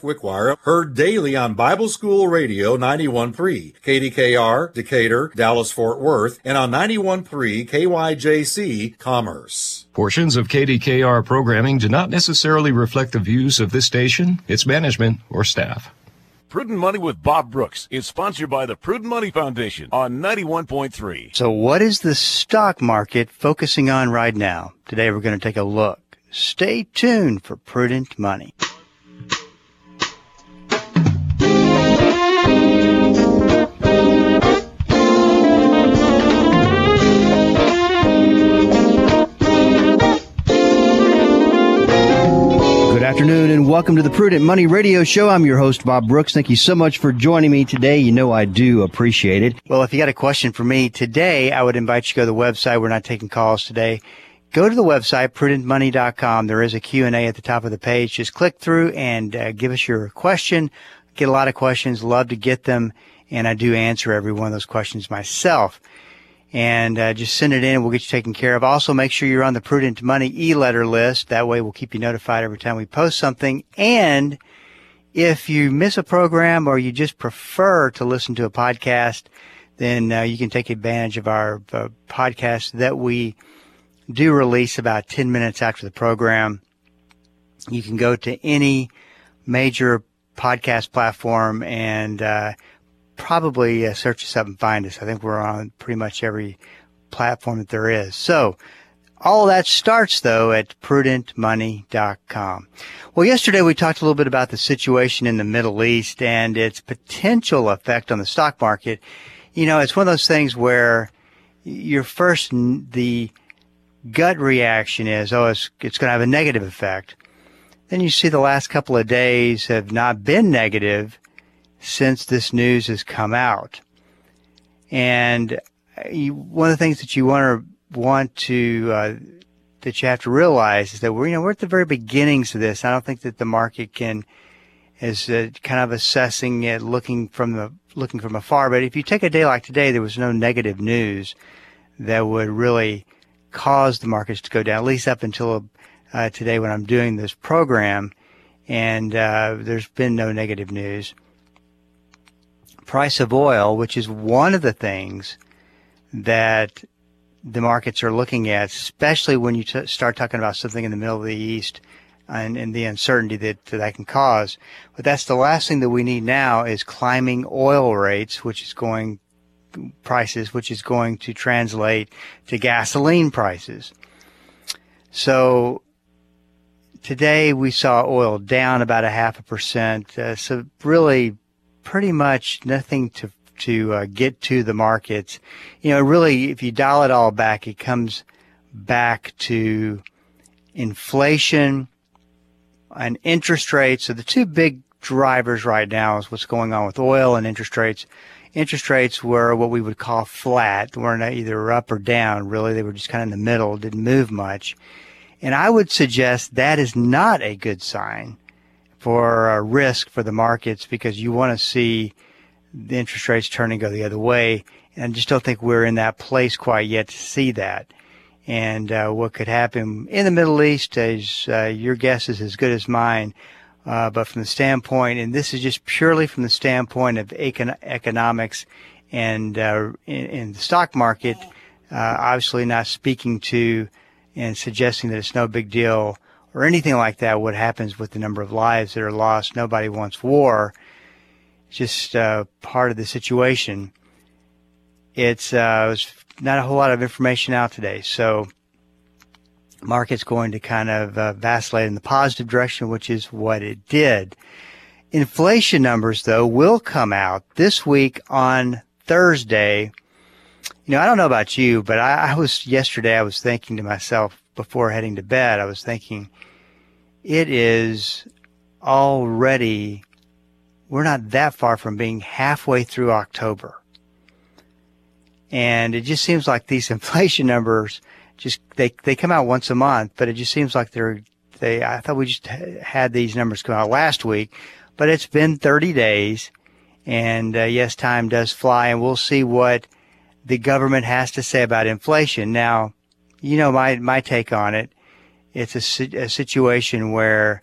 Wickwire, heard daily on Bible School Radio 91.3, KDKR, Decatur, Dallas Fort Worth, and on 91.3 KYJC Commerce. Portions of KDKR programming do not necessarily reflect the views of this station, its management, or staff. Prudent Money with Bob Brooks is sponsored by the Prudent Money Foundation on 91.3. So, what is the stock market focusing on right now? Today, we're going to take a look. Stay tuned for Prudent Money. Afternoon and welcome to the Prudent Money Radio Show. I'm your host, Bob Brooks. Thank you so much for joining me today. You know I do appreciate it. Well, if you got a question for me today, I would invite you to go to the website. We're not taking calls today. Go to the website, prudentmoney.com. There is a Q&A at the top of the page. Just click through and uh, give us your question. Get a lot of questions. Love to get them. And I do answer every one of those questions myself and uh, just send it in. and We'll get you taken care of. Also, make sure you're on the Prudent Money e-letter list. That way, we'll keep you notified every time we post something. And if you miss a program or you just prefer to listen to a podcast, then uh, you can take advantage of our uh, podcast that we do release about 10 minutes after the program. You can go to any major podcast platform and uh, probably uh, search us up and find us. I think we're on pretty much every platform that there is. So all that starts though at prudentmoney.com. Well, yesterday we talked a little bit about the situation in the Middle East and its potential effect on the stock market. You know, it's one of those things where your first, the gut reaction is, oh, it's, it's going to have a negative effect. Then you see the last couple of days have not been negative since this news has come out. And you, one of the things that you want to want to uh, that you have to realize is that we're you know we're at the very beginnings of this. I don't think that the market can is uh, kind of assessing it, looking from the looking from afar. But if you take a day like today, there was no negative news that would really cause the markets to go down, at least up until uh, today when I'm doing this program. And uh, there's been no negative news price of oil, which is one of the things that the markets are looking at, especially when you t- start talking about something in the middle of the East and, and the uncertainty that, that can cause. But that's the last thing that we need now is climbing oil rates, which is going prices, which is going to translate to gasoline prices. So today we saw oil down about a half a percent. Uh, so really pretty much nothing to to uh, get to the markets. You know, really, if you dial it all back, it comes back to inflation and interest rates. So the two big drivers right now is what's going on with oil and interest rates. Interest rates were what we would call flat. They weren't either up or down. Really, they were just kind of in the middle, didn't move much. And I would suggest that is not a good sign for risk for the markets because you want to see the interest rates turn and go the other way. And I just don't think we're in that place quite yet to see that. And uh, what could happen in the Middle East is uh, your guess is as good as mine. Uh, but from the standpoint, and this is just purely from the standpoint of econ- economics and uh, in, in, the stock market, uh, obviously not speaking to and suggesting that it's no big deal or anything like that, what happens with the number of lives that are lost. Nobody wants war. It's just uh, part of the situation. It's uh, not a whole lot of information out today, so market's going to kind of uh, vacillate in the positive direction, which is what it did. Inflation numbers, though, will come out this week on Thursday. You know, I don't know about you, but I, I was yesterday. I was thinking to myself before heading to bed. I was thinking it is already, we're not that far from being halfway through October. And it just seems like these inflation numbers just, they, they come out once a month, but it just seems like they're, they, I thought we just had these numbers come out last week, but it's been 30 days. And uh, yes, time does fly, and we'll see what the government has to say about inflation. Now, you know my my take on it it's a, a situation where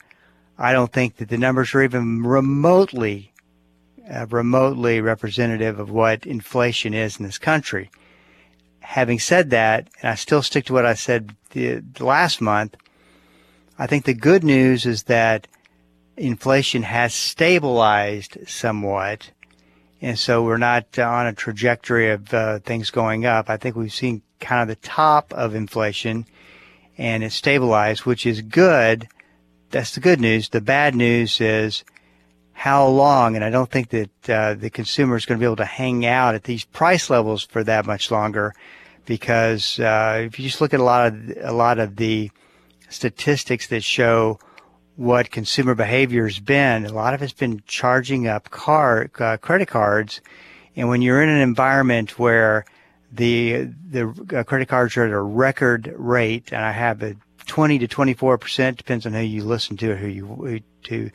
I don't think that the numbers are even remotely, uh, remotely representative of what inflation is in this country. Having said that, and I still stick to what I said the, the last month, I think the good news is that inflation has stabilized somewhat. And so we're not uh, on a trajectory of uh, things going up. I think we've seen kind of the top of inflation and it's stabilized, which is good. That's the good news. The bad news is how long, and I don't think that uh, the consumer is going to be able to hang out at these price levels for that much longer, because uh, if you just look at a lot of a lot of the statistics that show what consumer behavior has been, a lot of it's been charging up car uh, credit cards, and when you're in an environment where the the uh, credit cards are at a record rate, and I have a 20 to 24 percent depends on who you listen to, who you to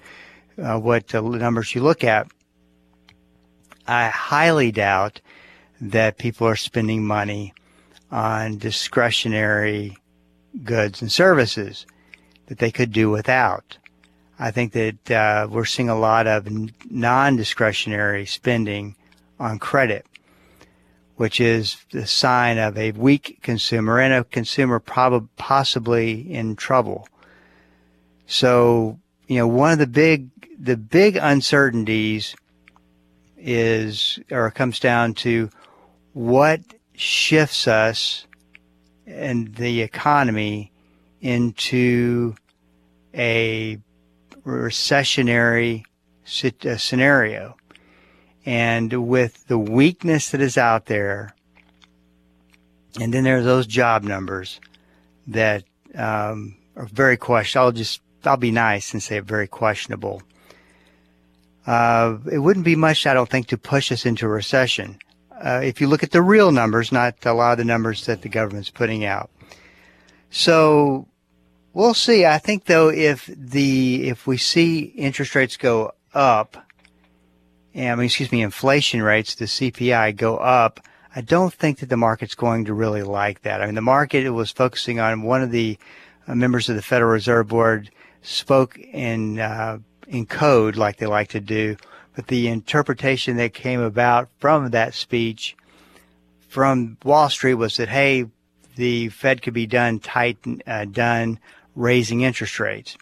uh, what uh, numbers you look at. I highly doubt that people are spending money on discretionary goods and services that they could do without. I think that uh, we're seeing a lot of non-discretionary spending on credit which is the sign of a weak consumer and a consumer prob- possibly in trouble. So, you know, one of the big the big uncertainties is or comes down to what shifts us and the economy into a recessionary scenario. And with the weakness that is out there, and then there are those job numbers that um, are very questionable. I'll just I'll be nice and say very questionable. Uh, it wouldn't be much, I don't think, to push us into a recession. Uh, if you look at the real numbers, not a lot of the numbers that the government's putting out. So we'll see. I think though, if the if we see interest rates go up, I mean, excuse me, inflation rates, the CPI go up, I don't think that the market's going to really like that. I mean, the market was focusing on one of the uh, members of the Federal Reserve Board spoke in uh, in code like they like to do, but the interpretation that came about from that speech from Wall Street was that hey, the Fed could be done tight, uh, done raising interest rates,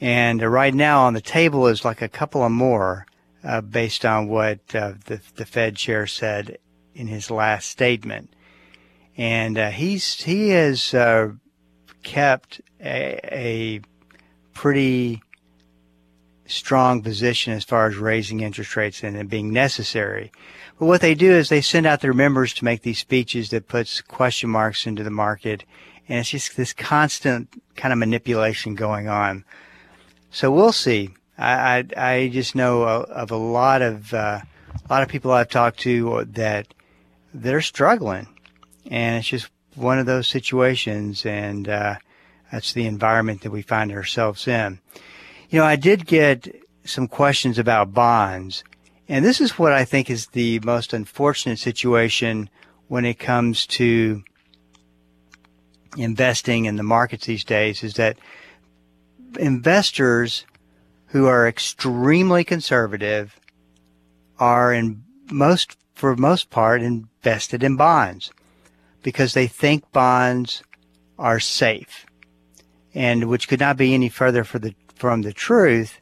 and uh, right now on the table is like a couple of more uh, based on what uh, the, the Fed chair said in his last statement. And uh, he's he has uh, kept a, a, pretty strong position as far as raising interest rates and it being necessary. But what they do is they send out their members to make these speeches that puts question marks into the market, and it's just this constant kind of manipulation going on. So we'll see. I, I, just know of a lot of uh, a lot of people I've talked to that they're struggling, and it's just one of those situations, and uh, that's the environment that we find ourselves in. You know, I did get some questions about bonds, and this is what I think is the most unfortunate situation when it comes to investing in the markets these days is that investors who are extremely conservative are in most for most part invested in bonds because they think bonds are safe. And which could not be any further the, from the truth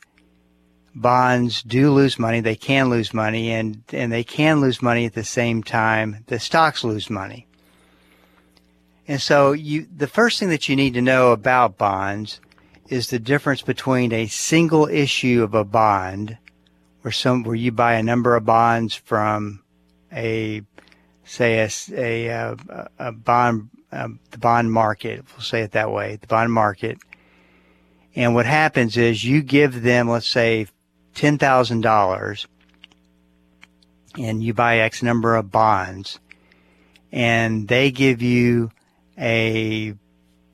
bonds do lose money they can lose money and and they can lose money at the same time the stocks lose money. And so you the first thing that you need to know about bonds is the difference between a single issue of a bond, where some where you buy a number of bonds from a say a a, a bond um, the bond market. We'll say it that way, the bond market. And what happens is you give them, let's say, ten thousand dollars, and you buy X number of bonds, and they give you a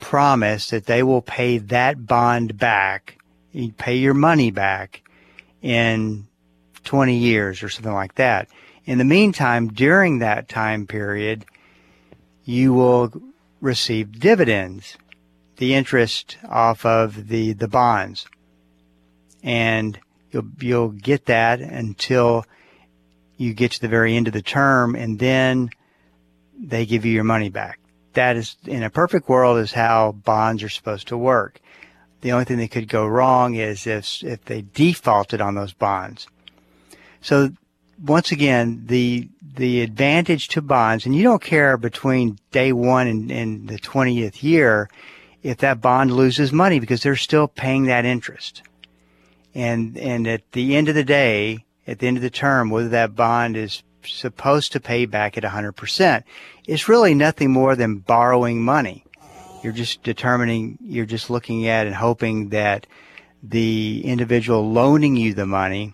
promise that they will pay that bond back, you pay your money back in 20 years or something like that. In the meantime, during that time period, you will receive dividends, the interest off of the, the bonds. and you'll you'll get that until you get to the very end of the term, and then they give you your money back. That is, in a perfect world, is how bonds are supposed to work. The only thing that could go wrong is if if they defaulted on those bonds. So once again, the the advantage to bonds, and you don't care between day one and, and the twentieth year if that bond loses money because they're still paying that interest. And and at the end of the day, at the end of the term, whether that bond is supposed to pay back at 100%, it's really nothing more than borrowing money. You're just determining, you're just looking at and hoping that the individual loaning you the money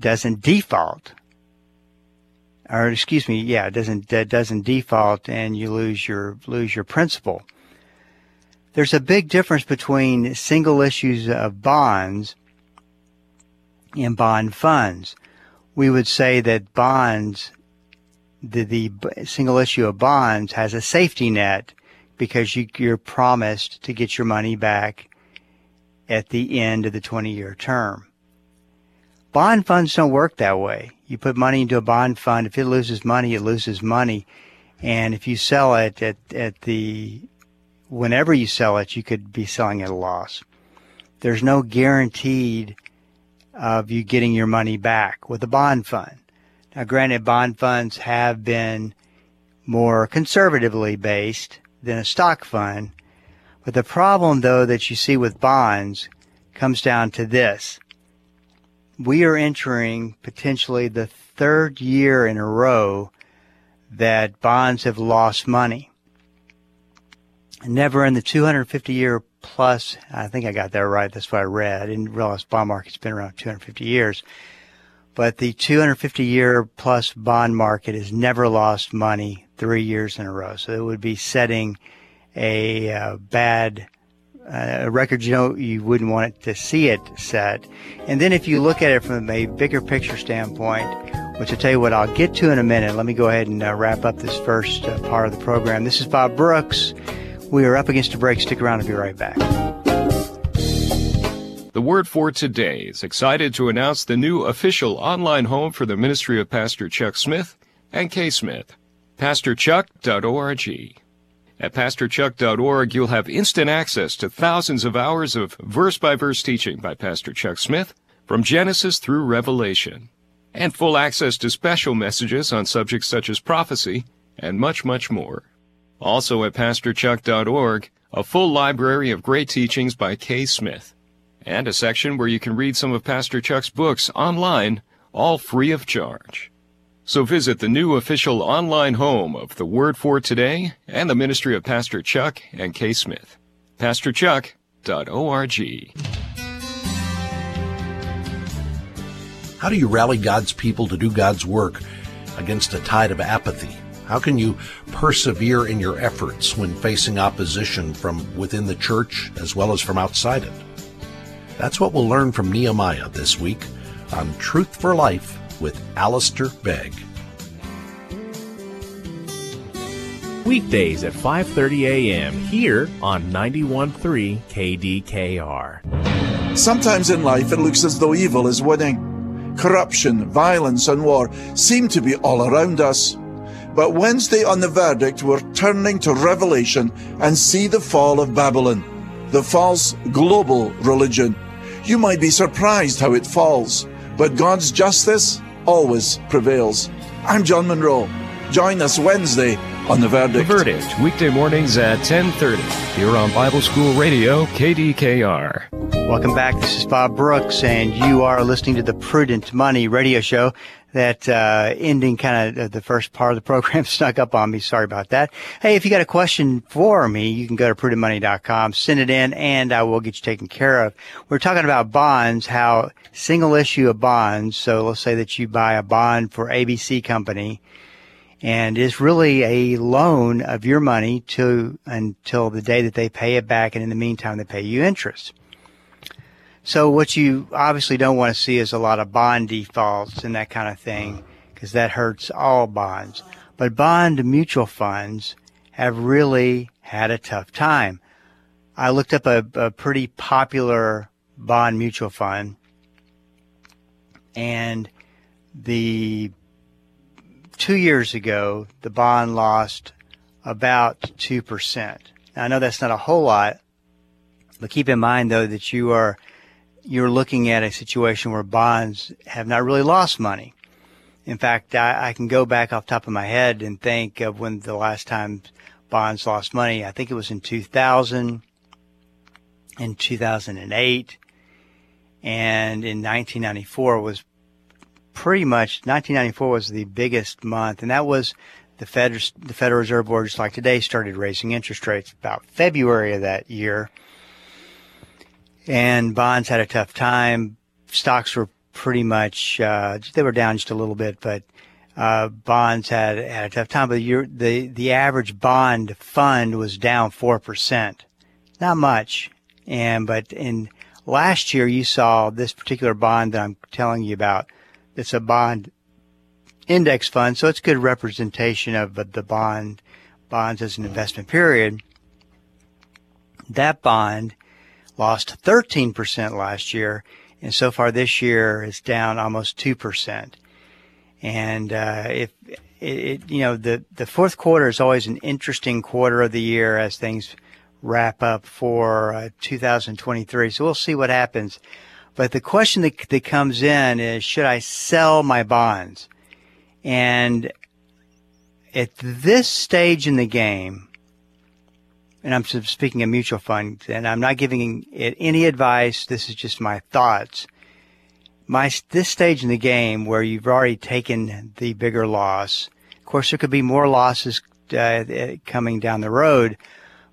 doesn't default. Or excuse me, yeah, it doesn't doesn't default and you lose your lose your principal. There's a big difference between single issues of bonds and bond funds. We would say that bonds, the, the single issue of bonds has a safety net because you, you're promised to get your money back at the end of the 20 year term. Bond funds don't work that way. You put money into a bond fund. If it loses money, it loses money. And if you sell it at, at the, whenever you sell it, you could be selling at a loss. There's no guaranteed of you getting your money back with a bond fund. Now, granted, bond funds have been more conservatively based than a stock fund, but the problem, though, that you see with bonds comes down to this. We are entering potentially the third year in a row that bonds have lost money. Never in the 250 year plus, I think I got that right. That's what I read. I didn't realize bond market's been around 250 years. But the 250 year plus bond market has never lost money three years in a row. So it would be setting a uh, bad uh, record you know you wouldn't want it to see it set. And then if you look at it from a bigger picture standpoint, which I'll tell you what I'll get to in a minute. Let me go ahead and uh, wrap up this first uh, part of the program. This is Bob Brooks. We are up against a break. Stick around. I'll be right back. The Word for Today is excited to announce the new official online home for the ministry of Pastor Chuck Smith and Kay Smith, pastorchuck.org. At pastorchuck.org, you'll have instant access to thousands of hours of verse by verse teaching by Pastor Chuck Smith from Genesis through Revelation, and full access to special messages on subjects such as prophecy and much, much more. Also at PastorChuck.org, a full library of great teachings by Kay Smith, and a section where you can read some of Pastor Chuck's books online, all free of charge. So visit the new official online home of the Word for Today and the ministry of Pastor Chuck and Kay Smith. PastorChuck.org. How do you rally God's people to do God's work against a tide of apathy? How can you persevere in your efforts when facing opposition from within the church as well as from outside it? That's what we'll learn from Nehemiah this week on Truth for Life with Alistair Begg. Weekdays at 5:30 a.m. here on 91.3 KDKR. Sometimes in life it looks as though evil is winning. Corruption, violence, and war seem to be all around us. But Wednesday on the verdict, we're turning to Revelation and see the fall of Babylon, the false global religion. You might be surprised how it falls, but God's justice always prevails. I'm John Monroe. Join us Wednesday on the verdict. The verdict, weekday mornings at 10:30 here on Bible School Radio, KDKR. Welcome back. This is Bob Brooks, and you are listening to the Prudent Money Radio Show that uh, ending kind of the first part of the program snuck up on me. Sorry about that. Hey, if you got a question for me, you can go to prudentmoney.com, send it in, and I will get you taken care of. We're talking about bonds, how single issue of bonds. So let's say that you buy a bond for ABC Company, and it's really a loan of your money to until the day that they pay it back, and in the meantime, they pay you interest. So what you obviously don't want to see is a lot of bond defaults and that kind of thing because that hurts all bonds. But bond mutual funds have really had a tough time. I looked up a, a pretty popular bond mutual fund, and the two years ago the bond lost about two percent. Now, I know that's not a whole lot, but keep in mind though that you are you're looking at a situation where bonds have not really lost money. In fact, I, I, can go back off top of my head and think of when the last time bonds lost money. I think it was in 2000, in 2008, and in 1994 was pretty much 1994 was the biggest month, and that was the Fed, the Federal Reserve Board, just like today, started raising interest rates about February of that year. And bonds had a tough time. Stocks were pretty much, uh, they were down just a little bit, but uh, bonds had, had a tough time. But the, the average bond fund was down 4%. Not much. And, but in last year, you saw this particular bond that I'm telling you about. It's a bond index fund, so it's good representation of the bond bonds as an investment period. That bond lost 13% last year, and so far this year is down almost 2%. And uh, if it, it, you know, the the fourth quarter is always an interesting quarter of the year as things wrap up for uh, 2023. So we'll see what happens. But the question that, that comes in is, should I sell my bonds? And at this stage in the game, and I'm speaking of mutual funds, and I'm not giving it any advice. This is just my thoughts. My this stage in the game where you've already taken the bigger loss. Of course, there could be more losses uh, coming down the road,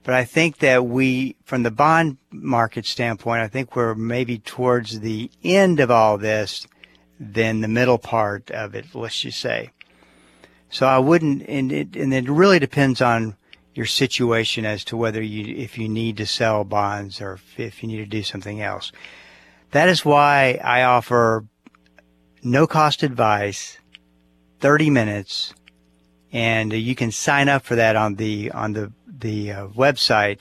but I think that we, from the bond market standpoint, I think we're maybe towards the end of all this than the middle part of it, let's just say. So I wouldn't, and it, and it really depends on your situation as to whether you, if you need to sell bonds or if, you need to do something else. That is why I offer no cost advice, 30 minutes, and you can sign up for that on the, on the, the uh, website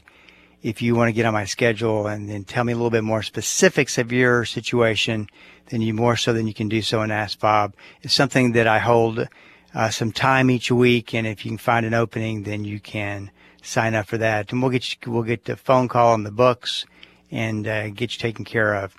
if you want to get on my schedule and then tell me a little bit more specifics of your situation then you more so than you can do so in Ask Bob. It's something that I hold uh, some time each week, and if you can find an opening, then you can sign up for that, and we'll get you, we'll get the phone call on the books and uh, get you taken care of.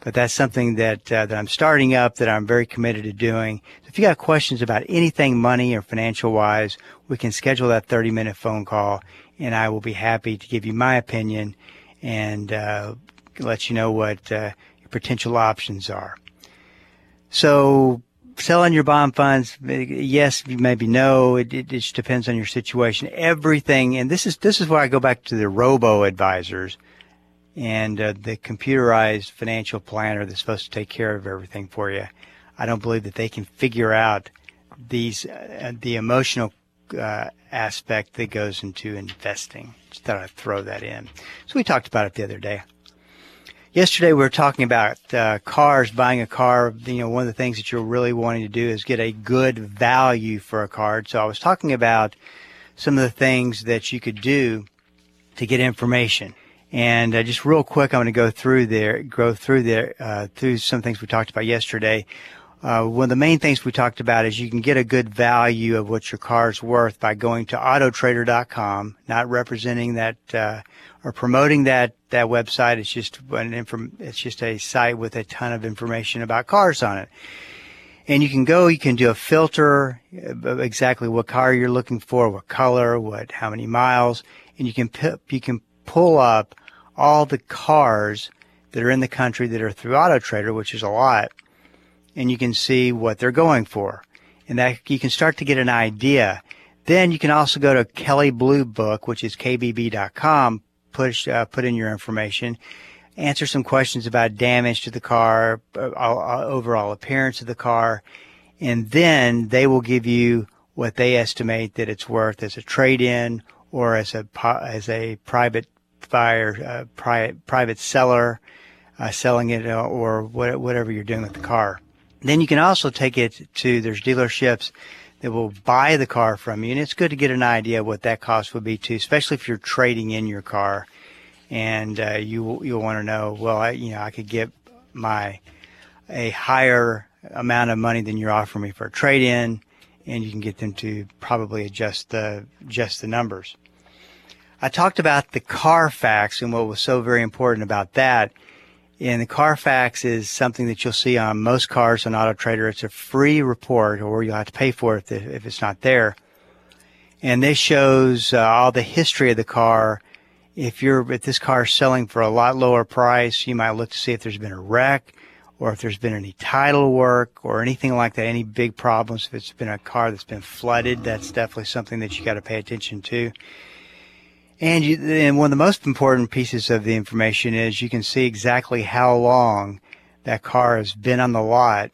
But that's something that uh, that I'm starting up that I'm very committed to doing. If you got questions about anything money or financial wise, we can schedule that 30 minute phone call, and I will be happy to give you my opinion and uh, let you know what uh, potential options are. So selling your bond funds, yes, maybe no. It, it, just depends on your situation. Everything, and this is this is where I go back to the robo advisors and uh, the computerized financial planner that's supposed to take care of everything for you. I don't believe that they can figure out these uh, the emotional uh, aspect that goes into investing. Just thought I'd throw that in. So we talked about it the other day yesterday we were talking about uh, cars, buying a car. You know, one of the things that you're really wanting to do is get a good value for a car. So I was talking about some of the things that you could do to get information. And uh, just real quick, I'm going to go through there, go through there, uh, through some things we talked about yesterday. Uh, one of the main things we talked about is you can get a good value of what your car is worth by going to autotrader.com, not representing that uh, or promoting that that website. It's just an inform, it's just a site with a ton of information about cars on it. And you can go, you can do a filter exactly what car you're looking for, what color, what how many miles, and you can you can pull up all the cars that are in the country that are through AutoTrader, which is a lot and you can see what they're going for. And that you can start to get an idea. Then you can also go to Kelley Blue Book, which is kbb.com, push, uh, put in your information, answer some questions about damage to the car, uh, uh, overall appearance of the car, and then they will give you what they estimate that it's worth as a trade-in or as a as a private buyer, uh, private private seller, uh, selling it or whatever you're doing with the car. Then you can also take it to, there's dealerships that will buy the car from you. And it's good to get an idea of what that cost would be too, especially if you're trading in your car. and uh, you you'll want to know. Well, I, you know, I could get my a higher amount of money than you're offering me for a trade in, and you can get them to probably adjust the adjust the numbers. I talked about the Carfax and what was so very important about that. And the Carfax is something that you'll see on most cars on Auto Trader. It's a free report, or you'll have to pay for it if it's not there. And this shows uh, all the history of the car. If you're if this car is selling for a lot lower price, you might look to see if there's been a wreck, or if there's been any title work or anything like that, any big problems. If it's been a car that's been flooded, that's definitely something that you got to pay attention to. And, you, and one of the most important pieces of the information is you can see exactly how long that car has been on the lot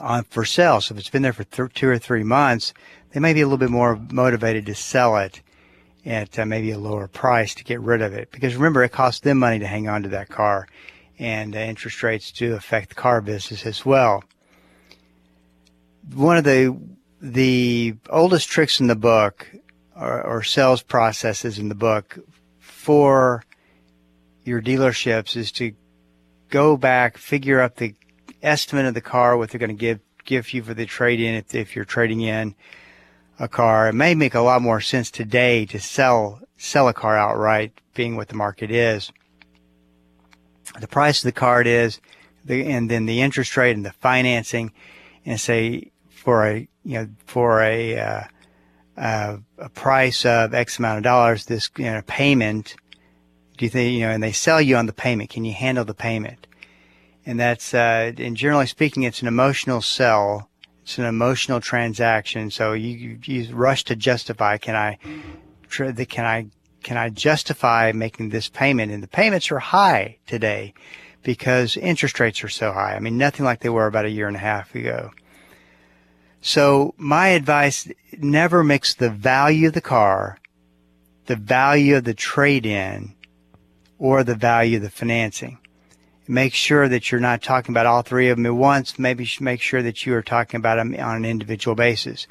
on, for sale. So if it's been there for th- two or three months, they may be a little bit more motivated to sell it at uh, maybe a lower price to get rid of it. Because remember, it costs them money to hang on to that car, and uh, interest rates do affect the car business as well. One of the the oldest tricks in the book or, or sales processes in the book for your dealerships is to go back, figure out the estimate of the car, what they're going to give give you for the trade in if, if you're trading in a car. It may make a lot more sense today to sell sell a car outright, being what the market is. The price of the car is, the, and then the interest rate and the financing, and say for a you know for a uh, uh, a price of X amount of dollars, this you know, payment, do you think, you know, and they sell you on the payment. Can you handle the payment? And that's, uh, and generally speaking, it's an emotional sell. It's an emotional transaction. So you, you rush to justify, can I, can I, can I justify making this payment? And the payments are high today because interest rates are so high. I mean, nothing like they were about a year and a half ago. So my advice, never mix the value of the car, the value of the trade-in, or the value of the financing. Make sure that you're not talking about all three of them at once. Maybe make sure that you are talking about them on an individual basis.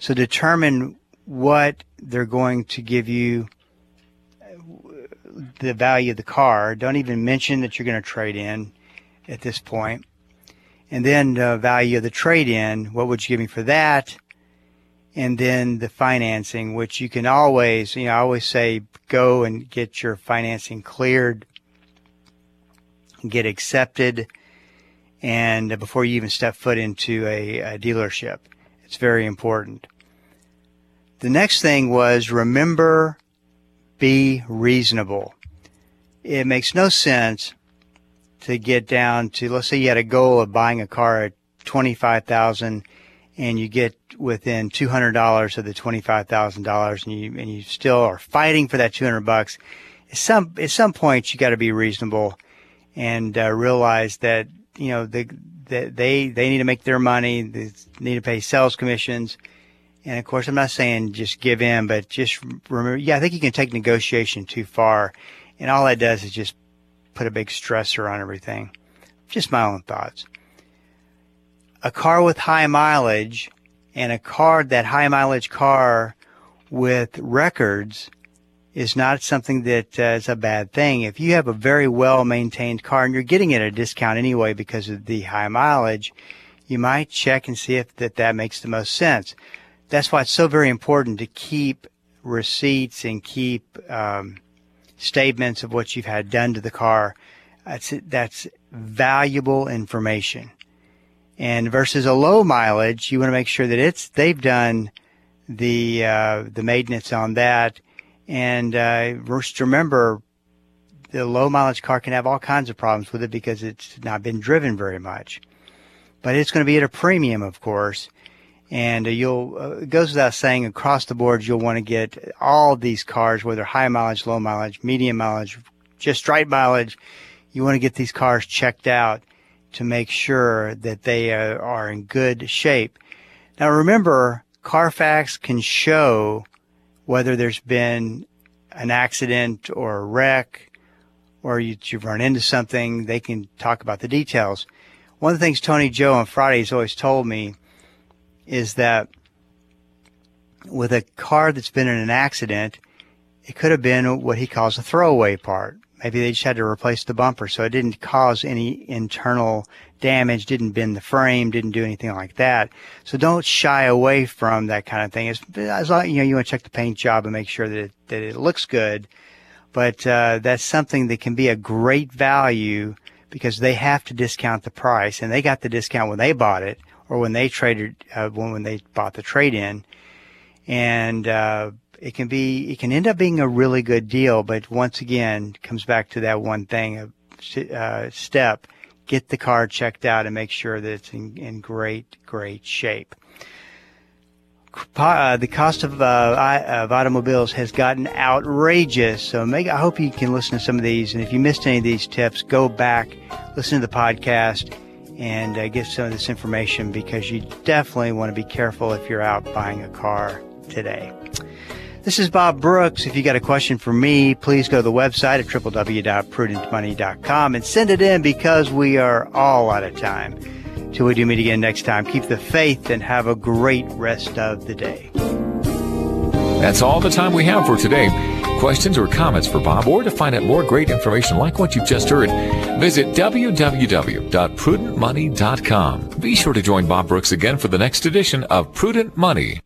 So determine what they're going to give you uh, the value of the car. Don't even mention that you're going to trade in at this point. And then the value of the trade in, what would you give me for that? And then the financing, which you can always, you know, I always say go and get your financing cleared, get accepted, and before you even step foot into a, a dealership. It's very important. The next thing was remember, be reasonable. It makes no sense to get down to let's say you had a goal of buying a car at twenty five thousand and you get within two hundred dollars of the twenty five thousand dollars and you and you still are fighting for that two hundred bucks. At some at some point you got to be reasonable and uh, realize that you know the, that they they need to make their money. They need to pay sales commissions. And of course, I'm not saying just give in, but just remember, yeah, I think you can take negotiation too far. And all that does is just put a big stressor on everything. Just my own thoughts. A car with high mileage and a car, that high mileage car with records is not something that uh, is a bad thing. If you have a very well maintained car and you're getting it at a discount anyway because of the high mileage, you might check and see if that, that makes the most sense. That's why it's so very important to keep receipts and keep um, statements of what you've had done to the car. That's that's valuable information. And versus a low mileage, you want to make sure that it's they've done the uh, the maintenance on that. And uh, just remember, the low mileage car can have all kinds of problems with it because it's not been driven very much. But it's going to be at a premium, of course. And you'll, uh, it goes without saying, across the board, you'll want to get all these cars, whether high mileage, low mileage, medium mileage, just right mileage. You want to get these cars checked out to make sure that they uh, are in good shape. Now remember, Carfax can show whether there's been an accident or a wreck or you, have run into something. They can talk about the details. One of the things Tony Joe on Fridays always told me is that with a car that's been in an accident, it could have been what he calls a throwaway part. Maybe they just had to replace the bumper, so it didn't cause any internal damage, didn't bend the frame, didn't do anything like that. So don't shy away from that kind of thing. As, as long you know, you want to check the paint job and make sure that it, that it looks good. But uh, that's something that can be a great value because they have to discount the price, and they got the discount when they bought it or when they traded uh, when when they bought the trade in, and uh, it can be it can end up being a really good deal. But once again, comes back to that one thing: uh, step, get the car checked out and make sure that it's in, in great great shape. Uh, the cost of, uh, of automobiles has gotten outrageous. So make, I hope you can listen to some of these. And if you missed any of these tips, go back, listen to the podcast, and uh, get some of this information because you definitely want to be careful if you're out buying a car today. This is Bob Brooks. If you got a question for me, please go to the website at www.prudentmoney.com and send it in because we are all out of time. Till we do meet again next time, keep the faith and have a great rest of the day. That's all the time we have for today. Questions or comments for Bob, or to find out more great information like what you've just heard, visit www.prudentmoney.com. Be sure to join Bob Brooks again for the next edition of Prudent Money.